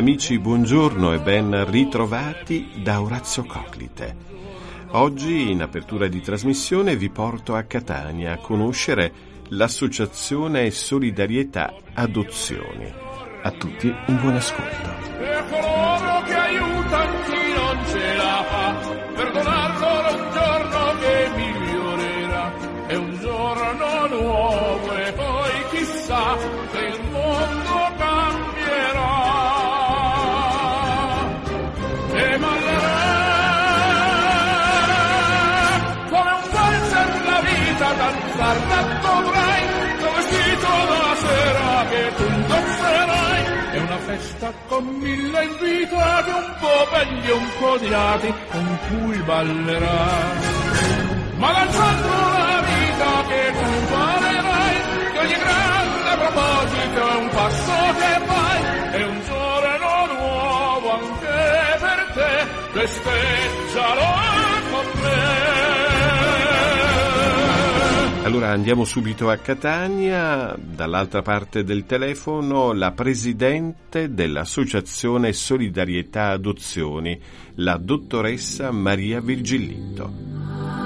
Amici, buongiorno e ben ritrovati da Orazio Coclite. Oggi, in apertura di trasmissione, vi porto a Catania a conoscere l'associazione Solidarietà Adozioni. A tutti un buon ascolto. Per coloro che aiutano chi non ce la fa, perdonarlo un giorno che migliorerà. È un giorno nuovo e poi chissà se il mondo con mille invitati, un po' belli un po' odiati, con cui ballerai. Ma lanciando la vita che tu farerai, che ogni grande proposito è un passo che fai, è un giorno nuovo anche per te, festeggialo con me. Allora andiamo subito a Catania, dall'altra parte del telefono la presidente dell'Associazione Solidarietà Adozioni, la dottoressa Maria Virgillitto.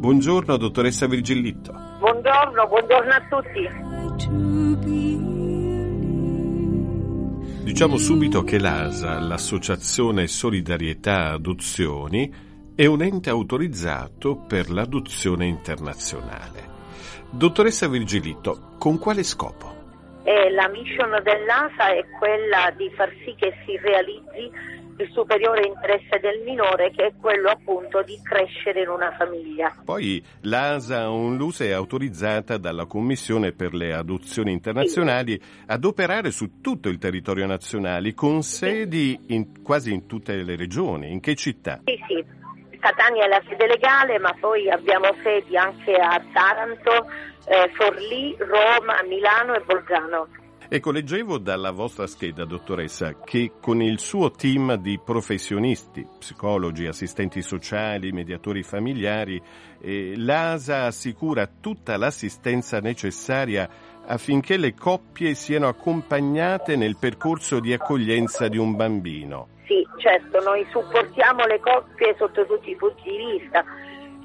Buongiorno dottoressa Virgillitto. Buongiorno, buongiorno a tutti. Diciamo subito che l'ASA, l'Associazione Solidarietà Adozioni, è un ente autorizzato per l'adozione internazionale. Dottoressa Virgilitto, con quale scopo? Eh, la mission dell'ASA è quella di far sì che si realizzi il superiore interesse del minore che è quello appunto di crescere in una famiglia. Poi l'ASA Onlus è autorizzata dalla Commissione per le adozioni internazionali sì. ad operare su tutto il territorio nazionale con sedi in, quasi in tutte le regioni. In che città? Sì, sì. Catania è la sede legale, ma poi abbiamo sedi anche a Taranto, eh, Forlì, Roma, Milano e Bolzano. Ecco, leggevo dalla vostra scheda, dottoressa, che con il suo team di professionisti, psicologi, assistenti sociali, mediatori familiari, eh, l'ASA assicura tutta l'assistenza necessaria affinché le coppie siano accompagnate nel percorso di accoglienza di un bambino. Sì, certo, noi supportiamo le coppie sotto tutti i punti di vista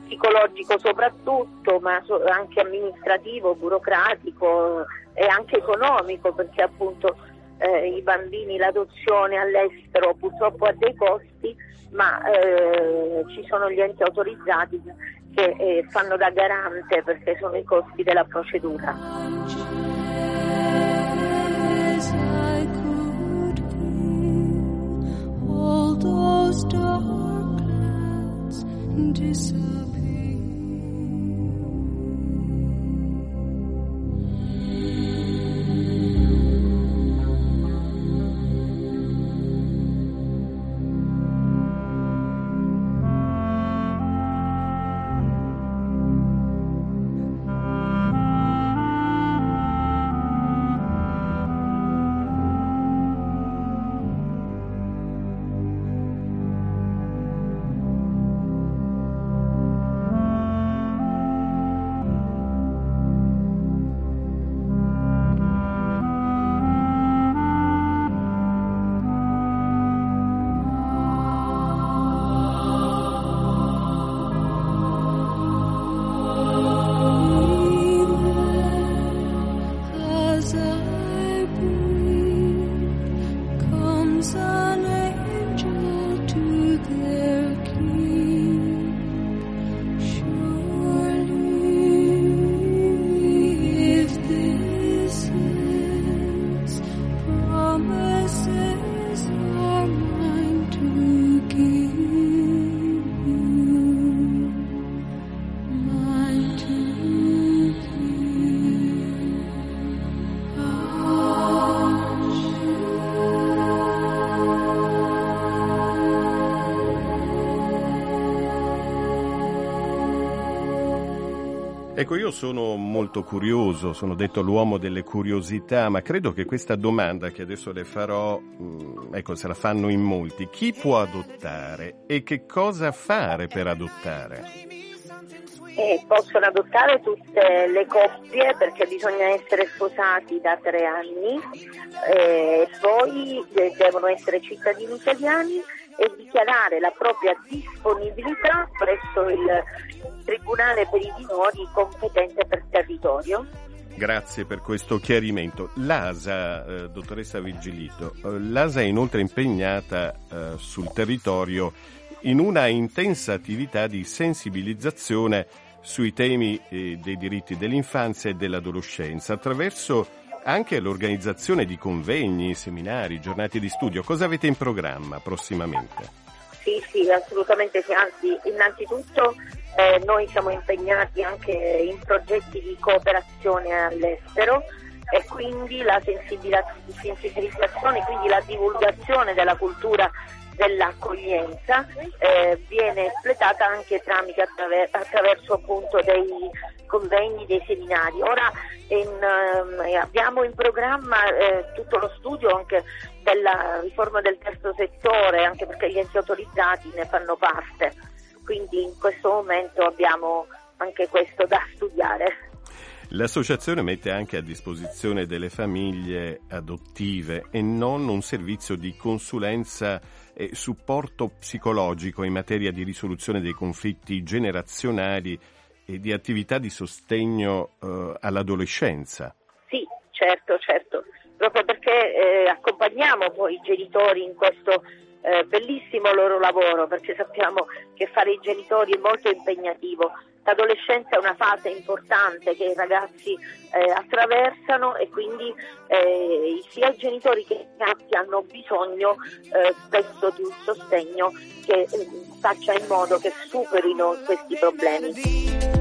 psicologico soprattutto, ma anche amministrativo, burocratico e anche economico, perché appunto eh, i bambini, l'adozione all'estero purtroppo ha dei costi, ma eh, ci sono gli enti autorizzati che eh, fanno da garante perché sono i costi della procedura. Disappear. Ecco, io sono molto curioso, sono detto l'uomo delle curiosità, ma credo che questa domanda che adesso le farò, mm, ecco, se la fanno in molti. Chi può adottare e che cosa fare per adottare? Eh, possono adottare tutte le coppie perché bisogna essere sposati da tre anni e poi eh, devono essere cittadini italiani e dichiarare la propria disponibilità presso il Tribunale per i minori competente per territorio. Grazie per questo chiarimento. L'ASA, eh, dottoressa Vigilito, eh, l'ASA è inoltre impegnata eh, sul territorio in una intensa attività di sensibilizzazione sui temi eh, dei diritti dell'infanzia e dell'adolescenza attraverso anche l'organizzazione di convegni, seminari, giornate di studio. Cosa avete in programma prossimamente? Sì, sì, assolutamente sì, anzi innanzitutto eh, noi siamo impegnati anche in progetti di cooperazione all'estero e quindi la sensibilizzazione, quindi la divulgazione della cultura dell'accoglienza eh, viene espletata anche tramite attraver- attraverso appunto dei convegni, dei seminari. Ora in, eh, abbiamo in programma eh, tutto lo studio anche della riforma del terzo settore, anche perché gli enti autorizzati ne fanno parte, quindi in questo momento abbiamo anche questo da studiare. L'associazione mette anche a disposizione delle famiglie adottive e non un servizio di consulenza e supporto psicologico in materia di risoluzione dei conflitti generazionali e di attività di sostegno eh, all'adolescenza. Sì, certo, certo, proprio perché eh, accompagniamo poi i genitori in questo eh, bellissimo loro lavoro, perché sappiamo che fare i genitori è molto impegnativo L'adolescenza è una fase importante che i ragazzi eh, attraversano e quindi eh, sia i genitori che i ragazzi hanno bisogno eh, spesso di un sostegno che eh, faccia in modo che superino questi problemi.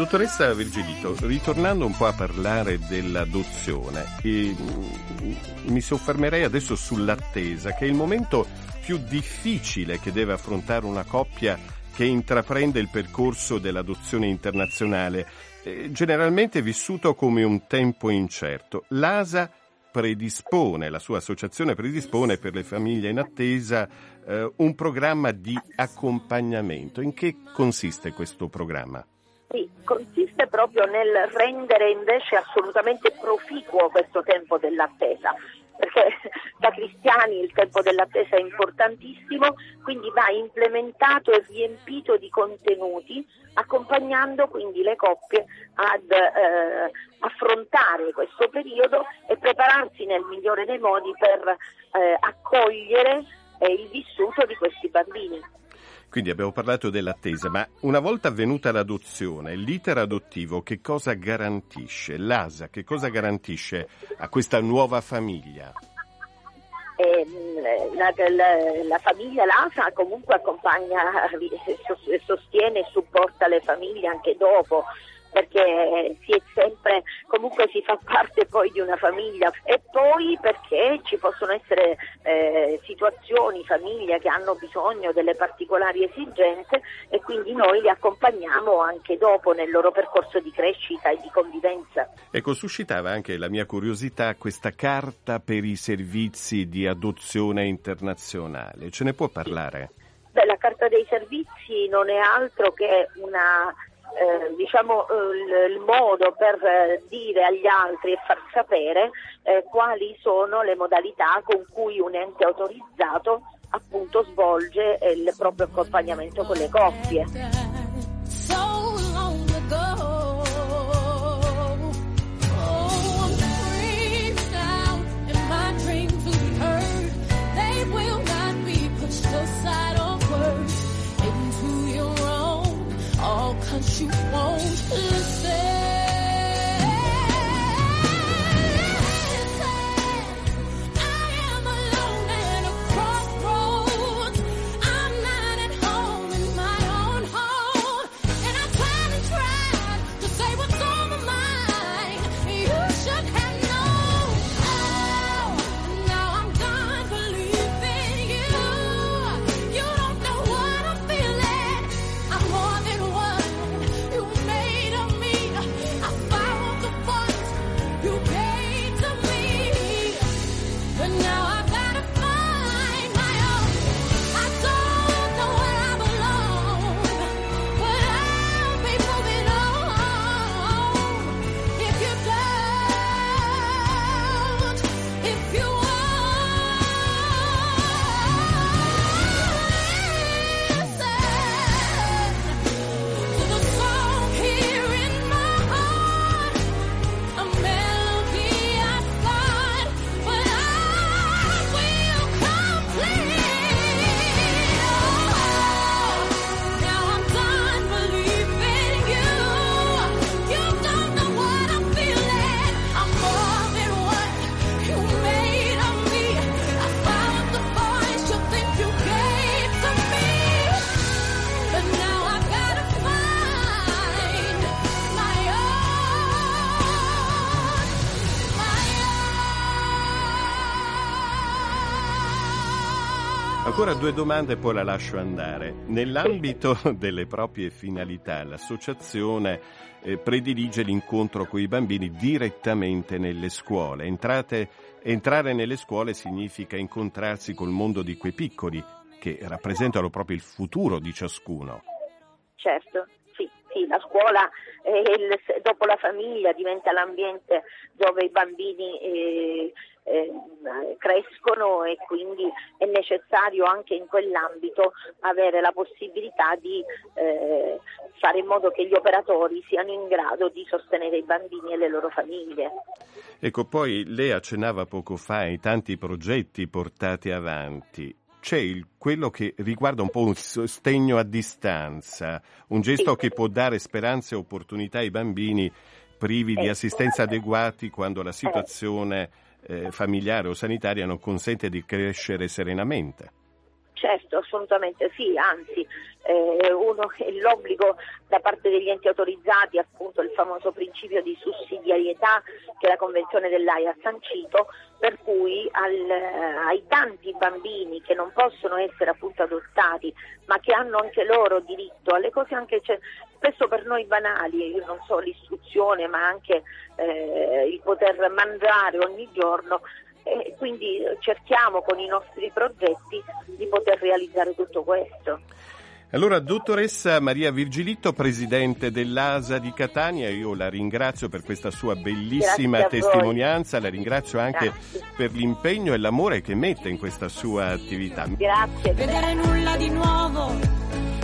Dottoressa Virgilito, ritornando un po' a parlare dell'adozione, eh, mi soffermerei adesso sull'attesa, che è il momento più difficile che deve affrontare una coppia che intraprende il percorso dell'adozione internazionale, eh, generalmente vissuto come un tempo incerto. L'ASA predispone, la sua associazione predispone per le famiglie in attesa eh, un programma di accompagnamento. In che consiste questo programma? Sì, consiste proprio nel rendere invece assolutamente proficuo questo tempo dell'attesa, perché da cristiani il tempo dell'attesa è importantissimo, quindi va implementato e riempito di contenuti, accompagnando quindi le coppie ad eh, affrontare questo periodo e prepararsi nel migliore dei modi per eh, accogliere eh, il vissuto di questi bambini. Quindi abbiamo parlato dell'attesa, ma una volta avvenuta l'adozione, l'iter adottivo che cosa garantisce? L'ASA che cosa garantisce a questa nuova famiglia? Eh, eh, la, la, la, famiglia LASA comunque accompagna, sostiene e supporta le famiglie anche dopo perché si è sempre, comunque si fa parte poi di una famiglia e poi perché ci possono essere eh, situazioni, famiglie che hanno bisogno delle particolari esigenze e quindi noi li accompagniamo anche dopo nel loro percorso di crescita e di convivenza. Ecco, suscitava anche la mia curiosità questa carta per i servizi di adozione internazionale, ce ne può parlare? Beh, la carta dei servizi non è altro che una eh, diciamo, eh, il, il, modo per eh, dire agli altri e far sapere eh, quali sono le modalità con cui un ente autorizzato appunto svolge eh, il proprio accompagnamento con le coppie. change. Ancora due domande e poi la lascio andare. Nell'ambito delle proprie finalità, l'associazione eh, predilige l'incontro con i bambini direttamente nelle scuole. Entrate, entrare nelle scuole significa incontrarsi col mondo di quei piccoli che rappresentano proprio il futuro di ciascuno. Certo, la scuola il, dopo la famiglia diventa l'ambiente dove i bambini eh, eh, crescono e quindi è necessario anche in quell'ambito avere la possibilità di eh, fare in modo che gli operatori siano in grado di sostenere i bambini e le loro famiglie. Ecco, poi lei accennava poco fa ai tanti progetti portati avanti c'è il, quello che riguarda un po' un sostegno a distanza, un gesto sì. che può dare speranze e opportunità ai bambini privi di assistenza adeguati quando la situazione eh, familiare o sanitaria non consente di crescere serenamente. Certo, assolutamente sì, anzi eh, uno, l'obbligo da parte degli enti autorizzati, appunto il famoso principio di sussidiarietà che la Convenzione dell'AIA ha sancito, per cui al, ai tanti bambini che non possono essere appunto adottati, ma che hanno anche loro diritto alle cose anche cioè, spesso per noi banali, non so l'istruzione, ma anche eh, il poter mangiare ogni giorno, e quindi cerchiamo con i nostri progetti di poter realizzare tutto questo. Allora, dottoressa Maria Virgilitto, presidente dell'ASA di Catania, io la ringrazio per questa sua bellissima testimonianza, la ringrazio anche Grazie. per l'impegno e l'amore che mette in questa sua attività. Grazie. Vedere nulla di nuovo,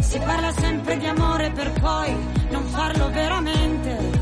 si parla sempre di amore per poi non farlo veramente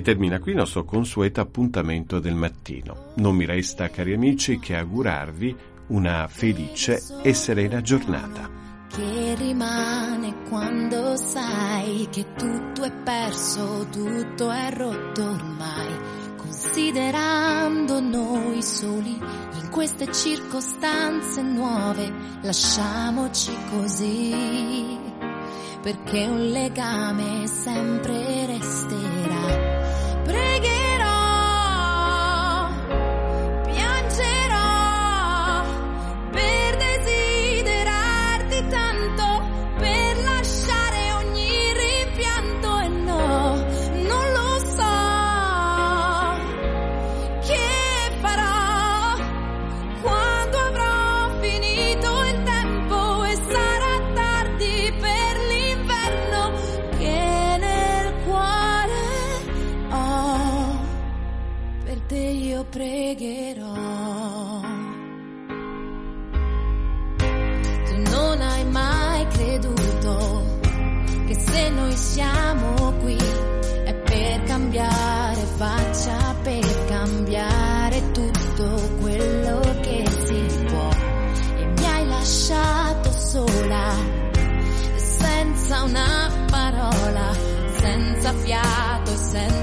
E termina qui il nostro consueto appuntamento del mattino. Non mi resta, cari amici, che augurarvi una felice e serena giornata. Che rimane quando sai che tutto è perso, tutto è rotto ormai, considerando noi soli in queste circostanze nuove, lasciamoci così, perché un legame sempre resterà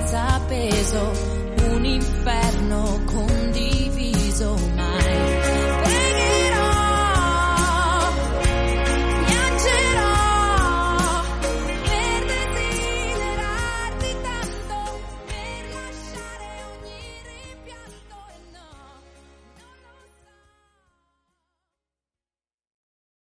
senza peso un inferno condiviso